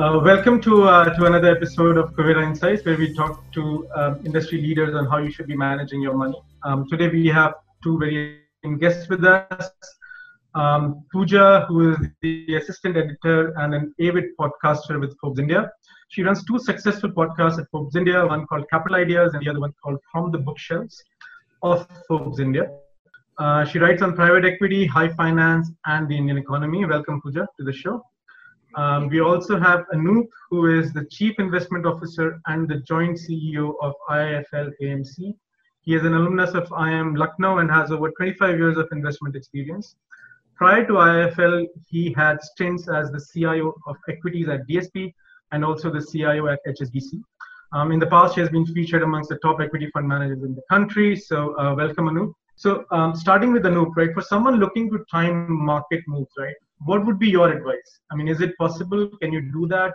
Uh, welcome to uh, to another episode of Kuvera Insights, where we talk to um, industry leaders on how you should be managing your money. Um, today we have two very guests with us. Um, Pooja, who is the assistant editor and an avid podcaster with Forbes India. She runs two successful podcasts at Forbes India, one called Capital Ideas and the other one called From the Bookshelves of Forbes India. Uh, she writes on private equity, high finance, and the Indian economy. Welcome, Pooja, to the show. Um, we also have Anoop, who is the Chief Investment Officer and the Joint CEO of IIFL AMC. He is an alumnus of IIM Lucknow and has over 25 years of investment experience. Prior to IIFL, he had stints as the CIO of equities at DSP and also the CIO at HSBC. Um, in the past, he has been featured amongst the top equity fund managers in the country. So, uh, welcome, Anoop. So, um, starting with Anoop, right? For someone looking to time market moves, right? What would be your advice? I mean, is it possible? Can you do that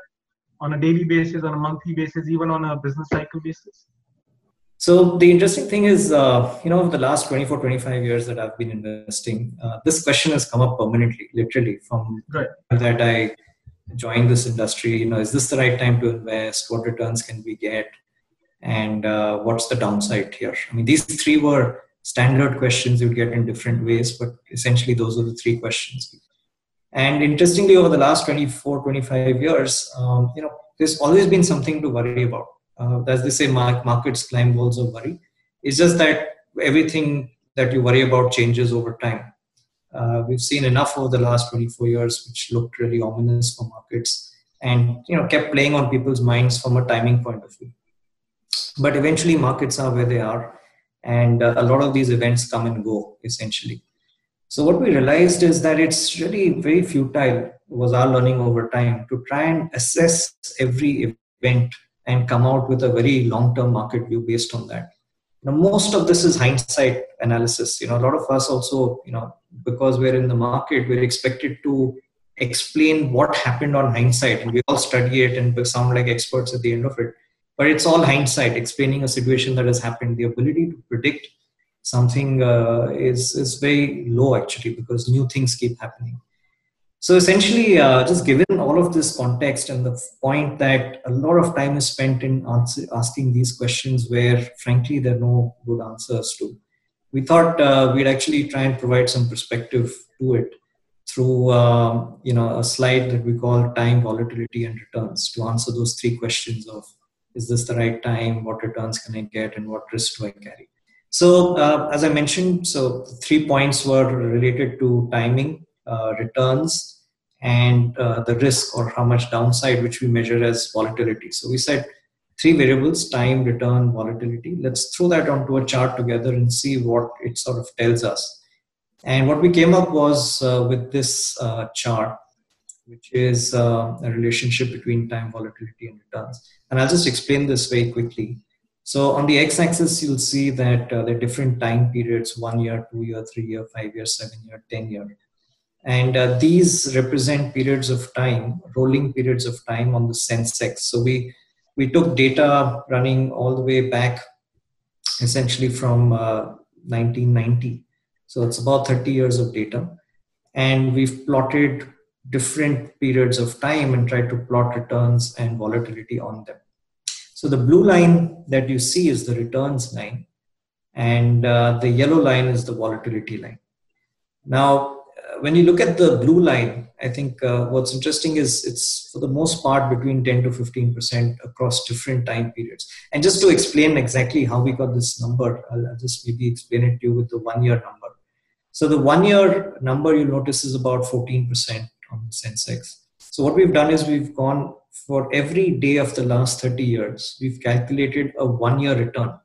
on a daily basis, on a monthly basis, even on a business cycle basis? So the interesting thing is, uh, you know, over the last 24, 25 years that I've been investing, uh, this question has come up permanently, literally from right. that I joined this industry. You know, is this the right time to invest? What returns can we get? And uh, what's the downside here? I mean, these three were standard questions you would get in different ways, but essentially those are the three questions. And interestingly, over the last 24, 25 years, um, you know, there's always been something to worry about uh, as they say, markets climb walls of worry. It's just that everything that you worry about changes over time. Uh, we've seen enough over the last 24 years, which looked really ominous for markets, and you know kept playing on people's minds from a timing point of view. But eventually, markets are where they are, and uh, a lot of these events come and go essentially. So what we realized is that it's really very futile. Was our learning over time to try and assess every event and come out with a very long-term market view based on that. Now, most of this is hindsight analysis. You know, a lot of us also, you know, because we're in the market, we're expected to explain what happened on hindsight, and we all study it and sound like experts at the end of it. But it's all hindsight, explaining a situation that has happened. The ability to predict something uh, is is very low actually because new things keep happening. So essentially, uh, just given all of this context and the point that a lot of time is spent in answer, asking these questions where, frankly, there are no good answers to, we thought uh, we'd actually try and provide some perspective to it through um, you know a slide that we call time, volatility, and returns to answer those three questions of is this the right time, what returns can I get, and what risk do I carry. So uh, as I mentioned, so three points were related to timing, uh, returns, and uh, the risk or how much downside, which we measure as volatility. So we said three variables time, return, volatility. Let's throw that onto a chart together and see what it sort of tells us. And what we came up was uh, with this uh, chart, which is uh, a relationship between time, volatility, and returns. And I'll just explain this very quickly. So on the x-axis, you'll see that uh, are different time periods: one year, two year, three year, five year, seven year, ten year. And uh, these represent periods of time rolling periods of time on the sensex. So we we took data running all the way back essentially from uh, 1990 so it's about 30 years of data. And we've plotted different periods of time and tried to plot returns and volatility on them so the blue line that you see is the returns line and uh, the yellow line is the volatility line now when you look at the blue line, I think uh, what's interesting is it's for the most part between 10 to 15% across different time periods. And just to explain exactly how we got this number, I'll, I'll just maybe explain it to you with the one year number. So the one year number you'll notice is about 14% on the Sensex. So what we've done is we've gone for every day of the last 30 years, we've calculated a one year return.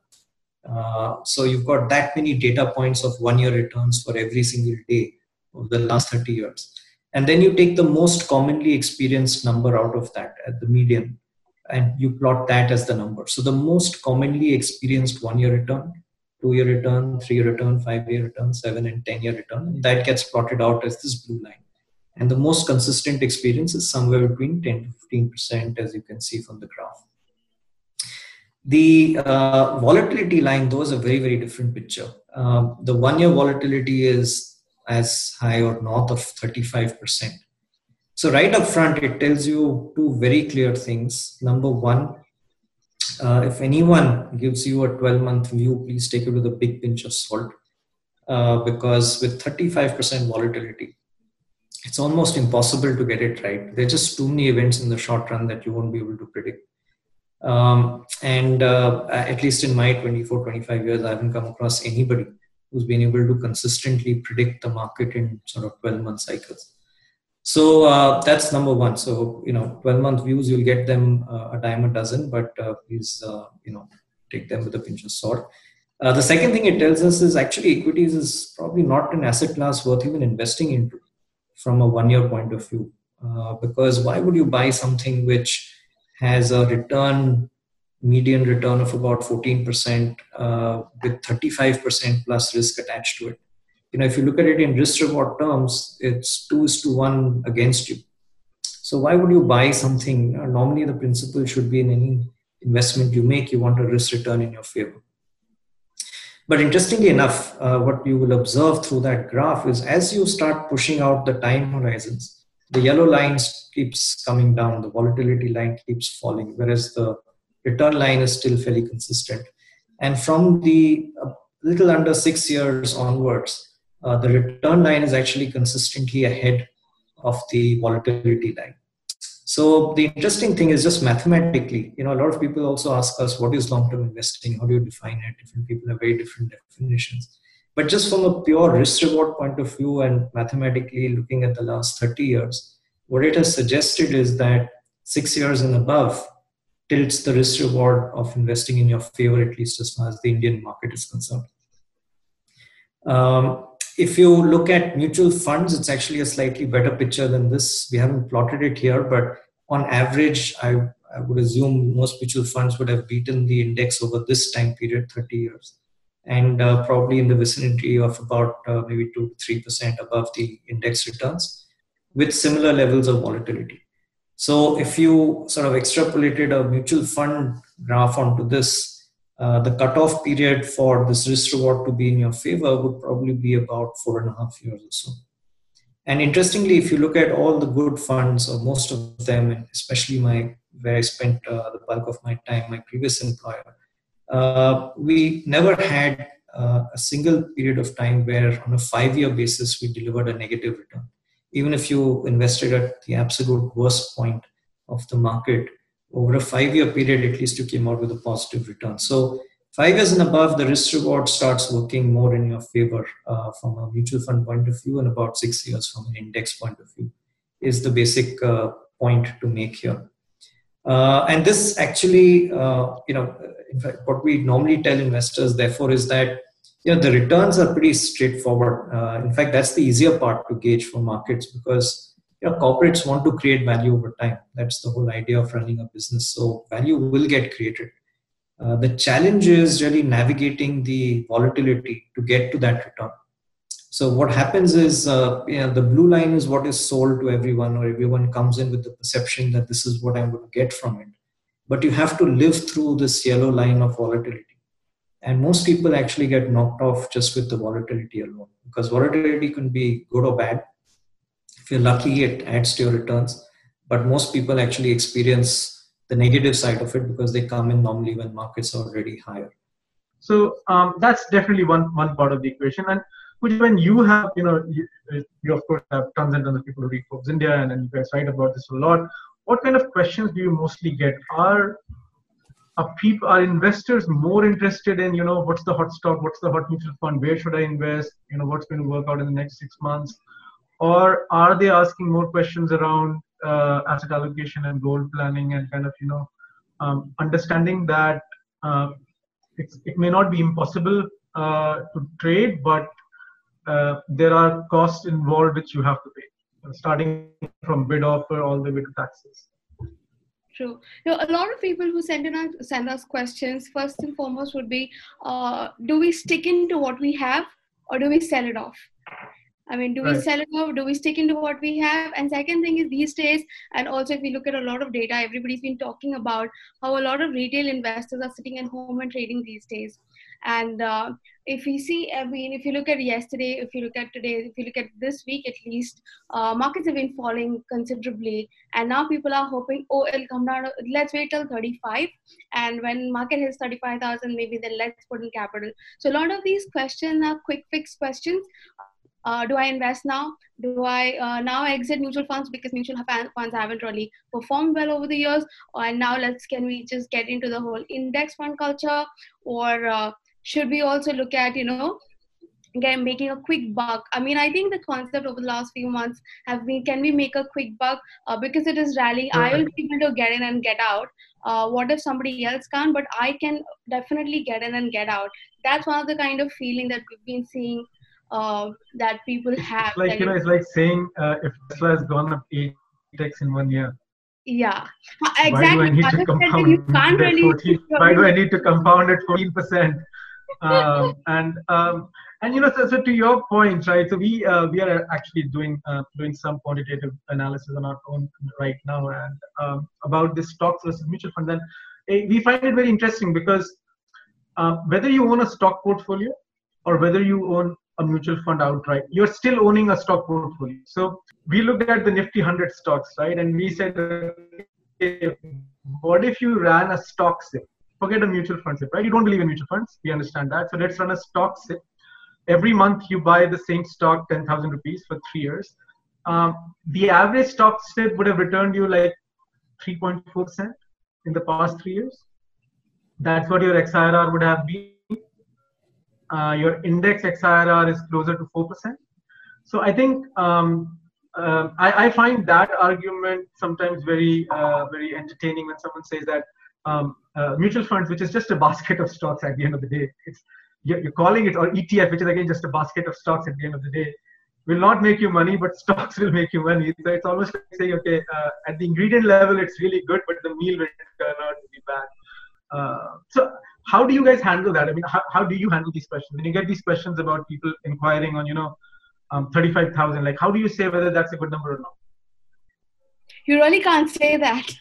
Uh, so you've got that many data points of one year returns for every single day of the last 30 years. And then you take the most commonly experienced number out of that at the median and you plot that as the number. So the most commonly experienced one year return, two year return, three year return, five year return, seven and 10 year return, that gets plotted out as this blue line. And the most consistent experience is somewhere between 10 to 15%, as you can see from the graph. The uh, volatility line, those a very, very different picture. Uh, the one year volatility is as high or north of 35%. So right up front, it tells you two very clear things. Number one, uh, if anyone gives you a 12 month view, please take it with a big pinch of salt. Uh, because with 35% volatility, it's almost impossible to get it right. There are just too many events in the short run that you won't be able to predict. Um, and uh, at least in my 24, 25 years, I haven't come across anybody who's been able to consistently predict the market in sort of 12 month cycles. So uh, that's number one. So, you know, 12 month views, you'll get them uh, a dime a dozen, but uh, please, uh, you know, take them with a pinch of salt. Uh, the second thing it tells us is actually equities is probably not an asset class worth even investing into from a one year point of view. Uh, because why would you buy something which has a return, median return of about 14% uh, with 35% plus risk attached to it? You know, if you look at it in risk reward terms, it's two is to one against you. So why would you buy something? Uh, normally, the principle should be in any investment you make, you want a risk return in your favor. But interestingly enough, uh, what you will observe through that graph is as you start pushing out the time horizons, the yellow line keeps coming down, the volatility line keeps falling, whereas the return line is still fairly consistent. And from the uh, little under six years onwards, uh, the return line is actually consistently ahead of the volatility line. So the interesting thing is just mathematically, you know, a lot of people also ask us, what is long-term investing? How do you define it? Different people have very different definitions. But just from a pure risk reward point of view and mathematically looking at the last 30 years, what it has suggested is that six years and above tilts the risk reward of investing in your favor, at least as far as the Indian market is concerned. Um, if you look at mutual funds, it's actually a slightly better picture than this. We haven't plotted it here, but on average, I, I would assume most mutual funds would have beaten the index over this time period, 30 years, and uh, probably in the vicinity of about uh, maybe 2 to 3% above the index returns with similar levels of volatility. So if you sort of extrapolated a mutual fund graph onto this, uh, the cutoff period for this risk reward to be in your favor would probably be about four and a half years or so. And interestingly, if you look at all the good funds, or most of them, especially my where I spent uh, the bulk of my time, my previous employer, uh, we never had uh, a single period of time where, on a five-year basis, we delivered a negative return. Even if you invested at the absolute worst point of the market, over a five year period, at least you came out with a positive return. So, five years and above, the risk reward starts working more in your favor uh, from a mutual fund point of view, and about six years from an index point of view is the basic uh, point to make here. Uh, and this actually, uh, you know, in fact, what we normally tell investors, therefore, is that you know the returns are pretty straightforward. Uh, in fact, that's the easier part to gauge for markets because you know, corporates want to create value over time. That's the whole idea of running a business. So value will get created. Uh, the challenge is really navigating the volatility to get to that return. So what happens is, uh, you know, the blue line is what is sold to everyone, or everyone comes in with the perception that this is what I'm going to get from it. But you have to live through this yellow line of volatility. And most people actually get knocked off just with the volatility alone, because volatility can be good or bad you're lucky, it adds to your returns. But most people actually experience the negative side of it because they come in normally when markets are already higher. So um, that's definitely one one part of the equation. And when you have, you know, you, you, of course have tons and tons of people who read Forbes India, and, and you guys write about this a lot. What kind of questions do you mostly get? Are are people are investors more interested in you know what's the hot stock what's the hot mutual fund where should i invest you know what's going to work out in the next six months or are they asking more questions around uh, asset allocation and goal planning and kind of you know um, understanding that uh, it may not be impossible uh, to trade but uh, there are costs involved which you have to pay starting from bid offer all the way to taxes True. You know, a lot of people who send in us, send us questions first and foremost would be, uh, do we stick into what we have or do we sell it off? I mean, do right. we sell it off? Do we stick into what we have? And second thing is these days, and also if we look at a lot of data, everybody's been talking about how a lot of retail investors are sitting at home and trading these days. And uh, if we see, I mean, if you look at yesterday, if you look at today, if you look at this week at least, uh, markets have been falling considerably. And now people are hoping, oh, it'll come down. Let's wait till 35. And when market hits 35,000, maybe then let's put in capital. So a lot of these questions are quick fix questions. Uh, do I invest now? Do I uh, now exit mutual funds because mutual funds haven't really performed well over the years? And now let's can we just get into the whole index fund culture, or uh, should we also look at you know again making a quick buck? I mean i think the concept over the last few months have been can we make a quick buck? Uh, because it is rallying. I will be able to get in and get out. Uh, what if somebody else can't? But i can definitely get in and get out. That's one of the kind of feeling that we've been seeing uh, that people have. It's like you know, it's like saying uh, if Tesla has gone up eight x in one year. Yeah, exactly. Why do I need to compound you can't really 14, why do I need to compound it fourteen percent? um, and um, and you know, so, so to your point, right? So we uh, we are actually doing uh, doing some quantitative analysis on our own right now, and um, about this stocks versus mutual funds, and uh, we find it very interesting because uh, whether you own a stock portfolio or whether you own a mutual fund outright, you're still owning a stock portfolio. So we looked at the Nifty 100 stocks, right? And we said, what if you ran a stock SIP? Forget a mutual fund SIP, right? You don't believe in mutual funds. We understand that. So let's run a stock SIP. Every month you buy the same stock, 10,000 rupees for three years. Um, the average stock SIP would have returned you like 3.4% in the past three years. That's what your XIRR would have been uh, your index XIRR is closer to 4%. So I think um, uh, I, I, find that argument sometimes very, uh, very entertaining when someone says that um, uh, mutual funds, which is just a basket of stocks at the end of the day, it's you're, calling it or ETF, which is again just a basket of stocks at the end of the day, will not make you money, but stocks will make you money. So it's almost like saying, okay, uh, at the ingredient level, it's really good, but the meal will turn out to be bad. Uh, so how do you guys handle that? I mean, how, how do you handle these questions when you get these questions about people inquiring on, you know, um, 35,000? Like, how do you say whether that's a good number or not? You really can't say that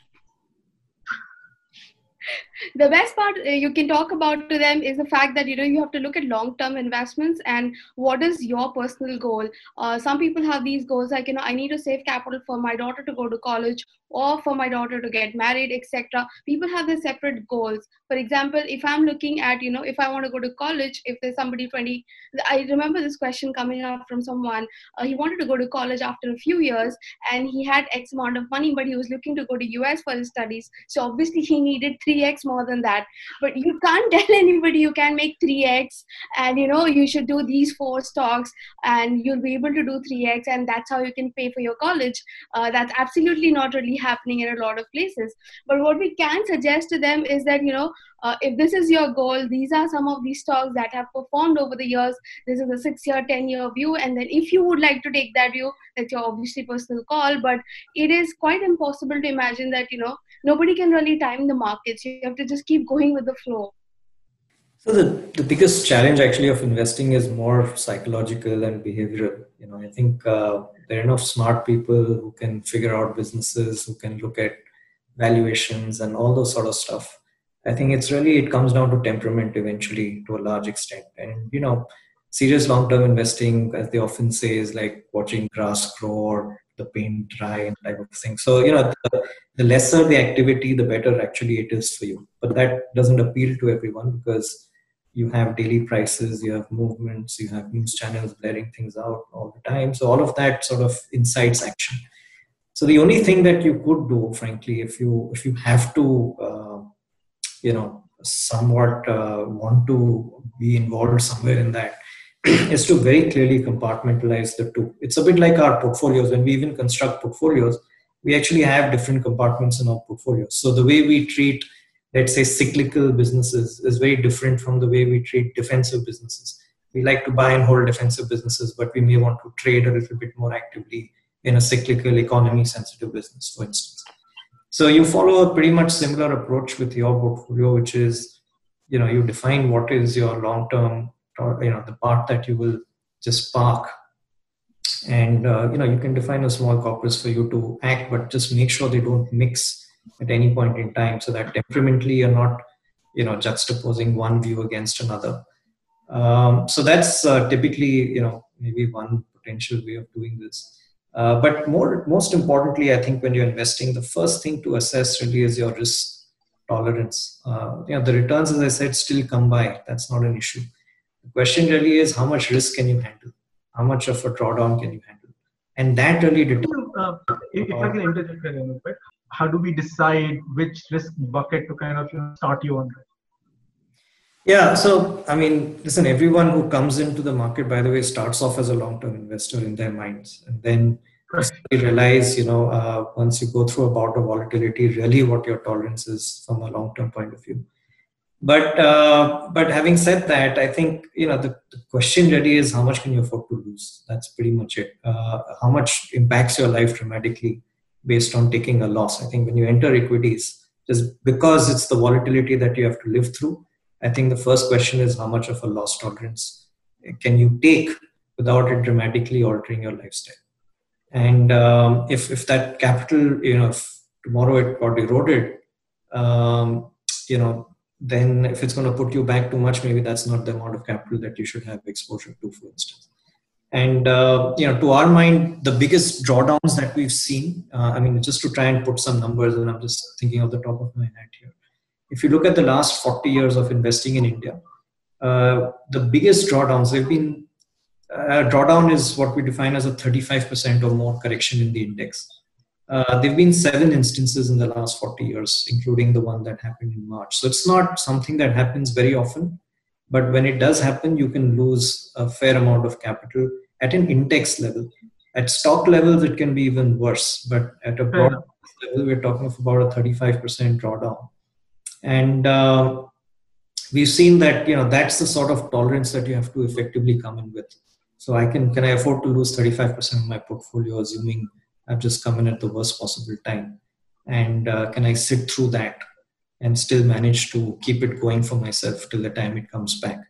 the best part uh, you can talk about to them is the fact that you know you have to look at long term investments and what is your personal goal. Uh, some people have these goals like you know i need to save capital for my daughter to go to college or for my daughter to get married etc people have their separate goals. For example if i'm looking at you know if i want to go to college if there's somebody 20 i remember this question coming up from someone. Uh, he wanted to go to college after a few years and he had x amount of money but he was looking to go to us for his studies. So obviously he needed 3x more than that. But you can't tell anybody. You can make 3x and you know you should do these four stocks and you'll be able to do 3x and that's how you can pay for your college. Uh, that's absolutely not really happening in a lot of places. But what we can suggest to them is that you know uh, if this is your goal these are some of these stocks that have performed over the years. This is a six year ten year view. And then if you would like to take that view that's your obviously personal call. But it is quite impossible to imagine that you know nobody can really time the markets you have to just keep going with the flow so the, the biggest challenge actually of investing is more psychological and behavioral. You know, I think uh, there are enough smart people who can figure out businesses, who can look at valuations and all those sort of stuff. I think it's really it comes down to temperament eventually to a large extent. And you know, serious long-term investing, as they often say, is like watching grass grow or the paint dry and type of thing. So you know, the, the lesser the activity, the better actually it is for you. But that doesn't appeal to everyone because you have daily prices, you have movements, you have news channels blaring things out all the time. So all of that sort of incites action. So the only thing that you could do, frankly, if you if you have to, uh, you know, somewhat uh, want to be involved somewhere in that, is to very clearly compartmentalize the two. It's a bit like our portfolios. When we even construct portfolios, we actually have different compartments in our portfolios. So the way we treat let's say cyclical businesses is very different from the way we treat defensive businesses we like to buy and hold defensive businesses but we may want to trade a little bit more actively in a cyclical economy sensitive business for instance so you follow a pretty much similar approach with your portfolio which is you know you define what is your long term or you know the part that you will just park. And uh, you know you can define a small corpus for you to act but just make sure they don't mix at any point in time so that temperamentally you're not you know juxtaposing one view against another. Um, so that's uh, typically you know maybe one potential way of doing this. Uh, but more most importantly i think when you're investing the first thing to assess really is your risk tolerance. Uh, you know the returns as i said still come by. That's not an issue the question really is how much risk can you handle? How much of a drawdown can you handle? And that really determines uh, if, i can interject how do we decide which risk bucket to kind of you know, start you on yeah, so I mean, listen, everyone who comes into the market, by the way, starts off as a long term investor in their minds. And then you realize, you know, uh, once you go through a bout of volatility, really what your tolerance is from a long term point of view. But uh, but having said that, I think you know the, the, question really is how much can you afford to lose? That's pretty much it. Uh, how much impacts your life dramatically based on taking a loss? I think when you enter equities, just because it's the volatility that you have to live through, I think the first question is how much of a loss tolerance can you take without it dramatically altering your lifestyle? And um, if if that capital, you know, tomorrow it got eroded, um, you know, then if it's going to put you back too much, maybe that's not the amount of capital that you should have exposure to, for instance. And uh, you know, to our mind, the biggest drawdowns that we've seen. Uh, I mean, just to try and put some numbers, and I'm just thinking of the top of my head here if you look at the last 40 years of investing in India, uh, the biggest drawdowns, they've been, uh, drawdown is what we define as a 35% or more correction in the index. Uh, there have been seven instances in the last 40 years, including the one that happened in March. So it's not something that happens very often, but when it does happen, you can lose a fair amount of capital at an index level. At stock levels, it can be even worse, but at a broad level, we're talking of about a 35% drawdown and uh, we've seen that you know that's the sort of tolerance that you have to effectively come in with so i can can i afford to lose 35% of my portfolio assuming i've just come in at the worst possible time. And uh, can i sit through that and still manage to keep it going for myself till the time it comes back?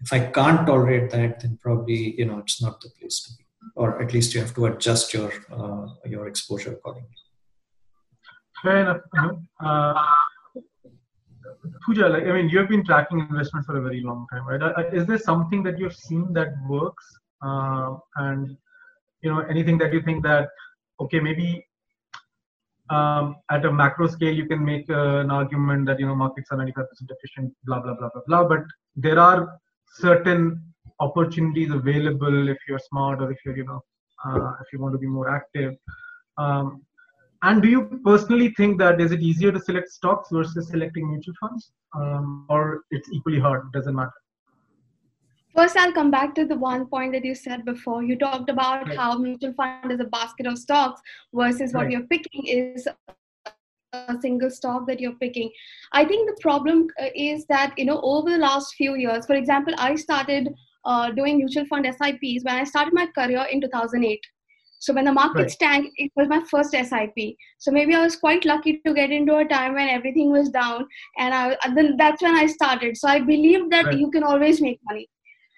If i can't tolerate that then probably you know it's not the place to be. Or at least you have to adjust your uh, your exposure accordingly. Fair enough. Uh, Pooja, like I mean, you've been tracking investment for a very long time, right? Uh, is there something that you've seen that works, uh, and you know anything that you think that okay, maybe um, at a macro scale you can make uh, an argument that you know markets are 95% efficient, blah blah blah blah blah. But there are certain opportunities available if you're smart or if you're you know uh, if you want to be more active. Um, and do you personally think that is it easier to select stocks versus selecting mutual funds, um, or it's equally hard? Doesn't matter. First, I'll come back to the one point that you said before. You talked about right. how mutual fund is a basket of stocks versus what right. you're picking is a single stock that you're picking. I think the problem uh, is that you know over the last few years, for example, I started uh, doing mutual fund SIPs when I started my career in 2008. So when the markets right. tanked, it was my first SIP. So maybe I was quite lucky to get into a time when everything was down, and I, then that's when I started. So I believe that right. you can always make money.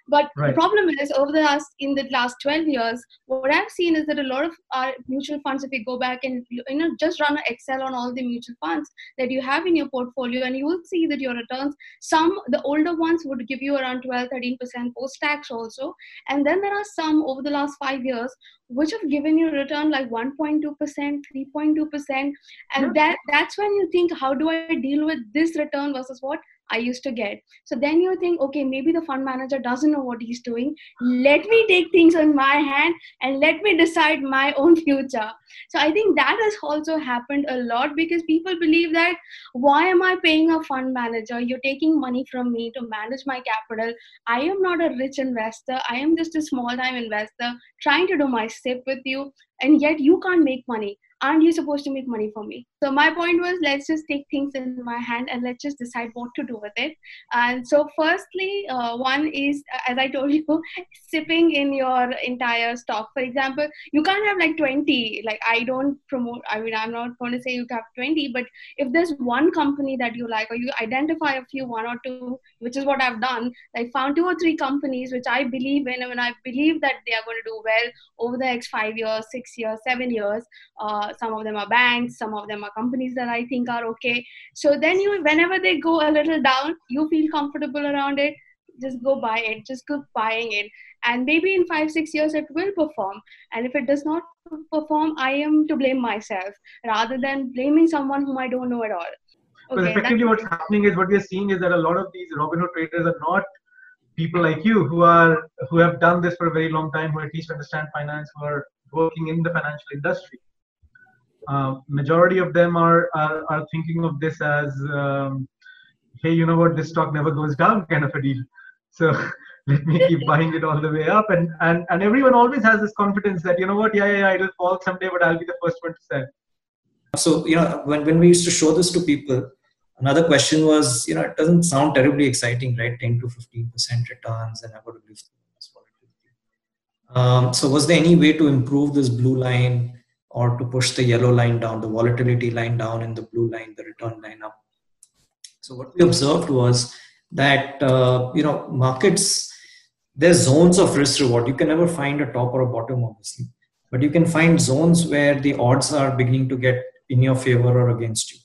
But right. the problem is, over the last in the last 12 years, what I've seen is that a lot of our mutual funds, if you go back and you know just run an Excel on all the mutual funds that you have in your portfolio, and you will see that your returns, some the older ones would give you around 12, 13 percent post tax also, and then there are some over the last five years which have given you return like 1.2 percent, 3.2 percent, and that that's when you think, how do I deal with this return versus what I used to get. So then you think, okay, maybe the fund manager doesn't know what he's doing. Let me take things in my hand and let me decide my own future. So I think that has also happened a lot because people believe that why am I paying a fund manager? You're taking money from me to manage my capital. I am not a rich investor. I am just a small time investor trying to do my SIP with you, and yet you can't make money aren't you supposed to make money for me so my point was let's just take things in my hand and let's just decide what to do with it. And so firstly uh, one is as i told you sipping in your entire stock. For example you can't have like 20 like i don't promote i mean i'm not going to say you have 20 but if there's one company that you like or you identify a few one or two which is what i've done i found two or three companies which i believe in and i believe that they are going to do well over the next five years six years seven years uh, some of them are banks some of them are companies that I think are okay. So then you, whenever they go a little down, you feel comfortable around it. Just go buy it. Just go buying it, and maybe in five six years it will perform. And if it does not perform, I am to blame myself rather than blaming someone whom I don't know at all. Okay, effectively, what's happening is what we are seeing is that a lot of these Robinhood traders are not people like you who are who have done this for a very long time, who at least understand finance, who are working in the financial industry. Uh, majority of them are, are, are thinking of this as, um, hey, you know what, this stock never goes down, kind of a deal. So let me keep buying it all the way up, and and and everyone always has this confidence that you know what, yeah, yeah, yeah it'll fall someday, but I'll be the first one to sell. So you know, when when we used to show this to people, another question was, you know, it doesn't sound terribly exciting, right? 10 to 15 percent returns, and I've got to live. Um, so was there any way to improve this blue line? Or to push the yellow line down, the volatility line down, and the blue line, the return line up. So what we observed was that uh, you know markets there's zones of risk reward. You can never find a top or a bottom, obviously, but you can find zones where the odds are beginning to get in your favor or against you.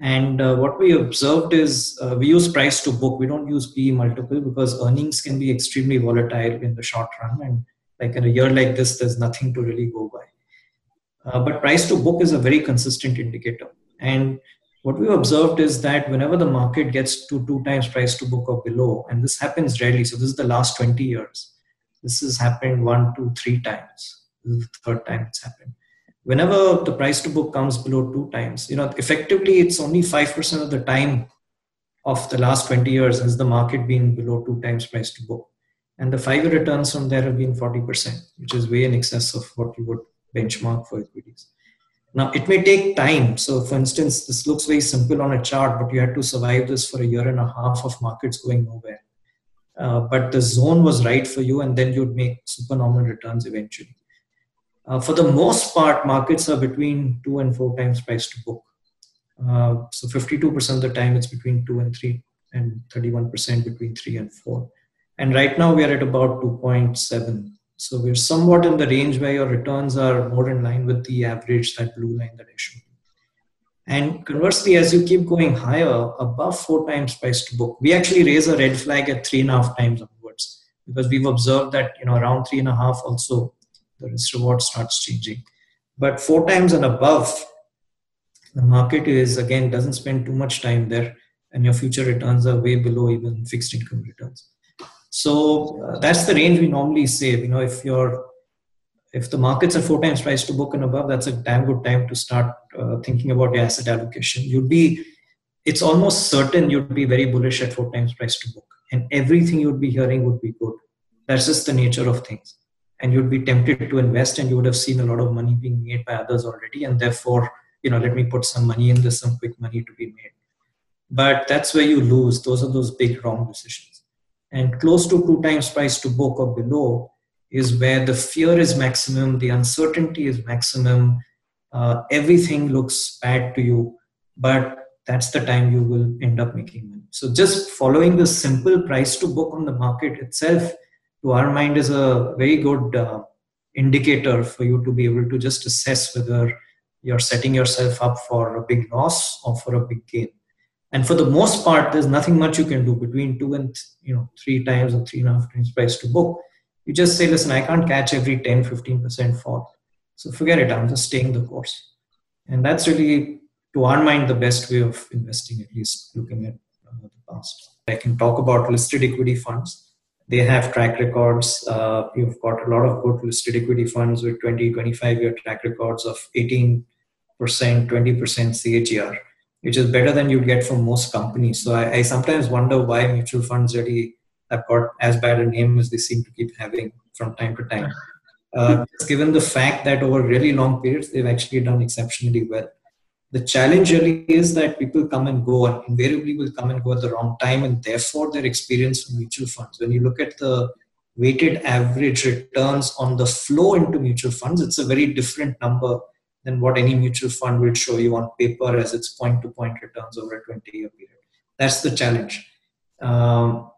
And uh, what we observed is uh, we use price to book. We don't use PE multiple because earnings can be extremely volatile in the short run. And like in a year like this, there's nothing to really go by. Uh, but price to book is a very consistent indicator. And what we've observed is that whenever the market gets to two times price to book or below, and this happens rarely, so this is the last 20 years, this has happened one, two, three times. This is the third time it's happened. Whenever the price to book comes below two times, you know, effectively it's only 5% of the time of the last 20 years has the market been below two times price to book. And the five year returns from there have been 40%, which is way in excess of what you would benchmark for equities. Now, it may take time. So, for instance, this looks very simple on a chart, but you had to survive this for a year and a half of markets going nowhere. Uh, but the zone was right for you, and then you'd make supernormal returns eventually. Uh, for the most part, markets are between two and four times price to book. Uh, so, 52% of the time it's between two and three, and 31% between three and four. And right now, we are at about 2.7 so we're somewhat in the range where your returns are more in line with the average, that blue line that I showed. you. And conversely, as you keep going higher, above four times price to book, we actually raise a red flag at three and a half times onwards because we've observed that you know around three and a half also the risk reward starts changing. But four times and above, the market is again doesn't spend too much time there, and your future returns are way below even fixed income returns. So uh, that's the range we normally save. You know, if you're if the markets are four times price to book and above, that's a damn good time to start uh, thinking about your asset allocation. You'd be, it's almost certain you'd be very bullish at four times price to book, and everything you'd be hearing would be good. That's just the nature of things, and you'd be tempted to invest, and you would have seen a lot of money being made by others already, and therefore, you know, let me put some money in this, some quick money to be made. But that's where you lose. Those are those big wrong decisions and close to two times price to book or below is where the fear is maximum, the uncertainty is maximum, uh, everything looks bad to you, but that's the time you will end up making money. So just following the simple price to book on the market itself, to our mind, is a very good uh, indicator for you to be able to just assess whether you're setting yourself up for a big loss or for a big gain and for the most part there's nothing much you can do between two and you know three times or three and a half times price to book. You just say listen i can't catch every 10 15% fall. So forget it. I'm just staying the course. And that's really to our mind the best way of investing at least looking at uh, the past. I can talk about listed equity funds. They have track records. Uh, you've got a lot of good listed equity funds with 20 25 year track records of 18% 20% cagr which is better than you'd get from most companies. So I, I, sometimes wonder why mutual funds really have got as bad a name as they seem to keep having from time to time. Uh, given the fact that over really long periods they've actually done exceptionally well. The challenge really is that people come and go and invariably will come and go at the wrong time, and therefore their experience from mutual funds. When you look at the weighted average returns on the flow into mutual funds, it's a very different number than what any mutual fund will show you on paper as its point to point returns over a 20 year period. That's the challenge. Um,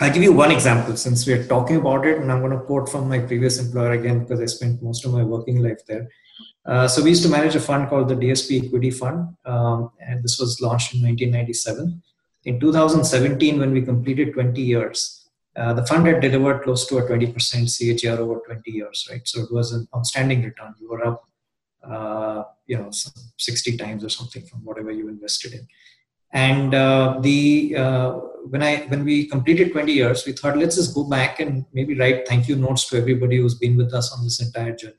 I'll give you one example since we're talking about it, and I'm going to quote from my previous employer again because I spent most of my working life there. Uh, so we used to manage a fund called the DSP Equity Fund, um, and this was launched in 1997. In 2017, when we completed 20 years, uh, the fund had delivered close to a 20% CAGR over 20 years, right? So it was an outstanding return. We were up, uh, you know, 60 times or something from whatever you invested in. And uh, the uh, when I when we completed 20 years, we thought let's just go back and maybe write thank you notes to everybody who's been with us on this entire journey.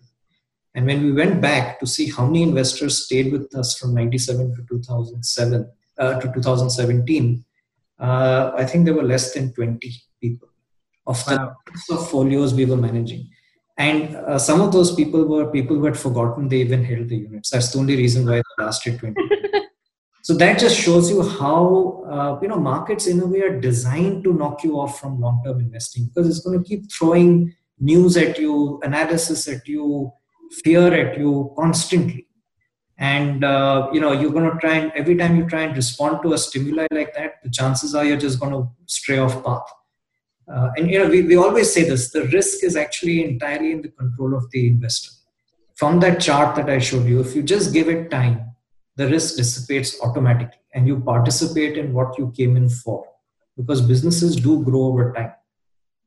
And when we went back to see how many investors stayed with us from 97 to 2007 uh, to 2017, uh, I think there were less than 20 people of the wow. portfolios we were managing. And uh, some of those people were people who had forgotten they even held the units. That's the only reason why they lasted 20. so that just shows you how uh, you know markets in a way are designed to knock you off from long-term investing because it's going to keep throwing news at you, analysis at you, fear at you constantly and uh, you know you're going to try and every time you try and respond to a stimuli like that the chances are you're just going to stray off path uh, and you know we, we always say this the risk is actually entirely in the control of the investor. From that chart that i showed you if you just give it time the risk dissipates automatically and you participate in what you came in for because businesses do grow over time.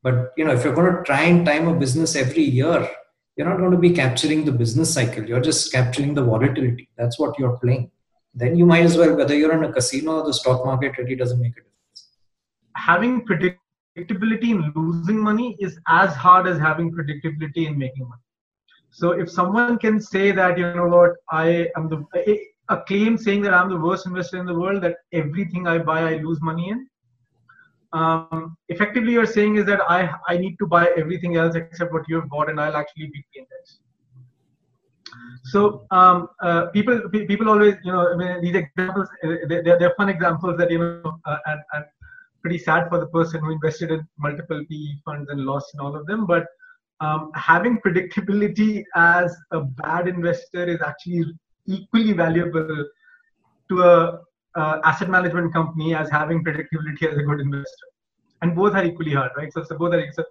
But you know if you're going to try and time a business every year you're not going to be capturing the business cycle. You're just capturing the volatility. That's what you're playing. Then you might as well whether you're in a casino or the stock market really doesn't make a difference. Having predictability in losing money is as hard as having predictability in making money so if someone can say that you know what i am the a claim saying that i'm the worst investor in the world that everything i buy i lose money in um, effectively you're saying is that I, I need to buy everything else except what you've bought and I'll actually beat the index. So um, uh, people people always you know I mean, these examples uh, they're, they're fun examples that you know uh, and, and pretty sad for the person who invested in multiple PE funds and lost in all of them. But um, having predictability as a bad investor is actually equally valuable to a uh, asset management company as having predictability as a good investor and both are equally hard right so, so both are so,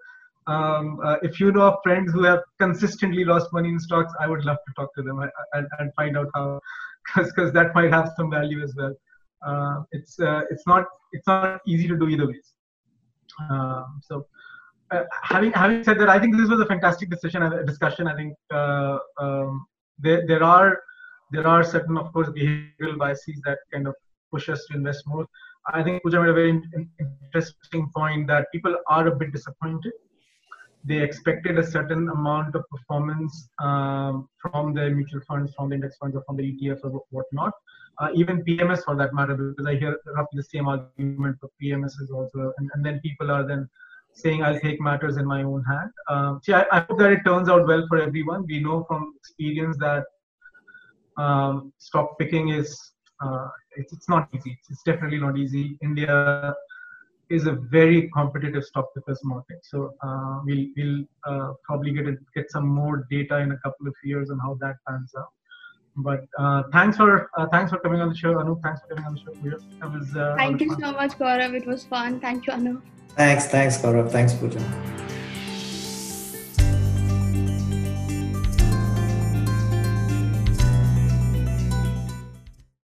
um, uh, if you know of friends who have consistently lost money in stocks i would love to talk to them and, and find out how because that might have some value as well uh, it's uh, it's not it's not easy to do either ways um, so uh, having having said that i think this was a fantastic discussion discussion i think uh, um, there, there are there are certain of course behavioral biases that kind of push us to invest more. I think Pooja made a very interesting point that people are a bit disappointed. They expected a certain amount of performance um, from the mutual funds, from the index funds, or from the ETF or whatnot. Uh, even PMS for that matter, because I hear roughly the same argument for PMS is also, and, and then people are then saying I'll take matters in my own hand. Um, see, I, I, hope that it turns out well for everyone. We know from experience that um, stock picking is uh, it's, it's not easy. It's definitely not easy. India is a very competitive stock pickers market. So uh, we'll we'll uh, probably get a, get some more data in a couple of years on how that pans out. But uh, thanks for uh, thanks for coming on the show, Anu. Thanks for coming on the show. That was, uh, Thank you fun. so much, Gaurav. It was fun. Thank you, Anu. Thanks, thanks, Gaurav. Thanks, Pooja.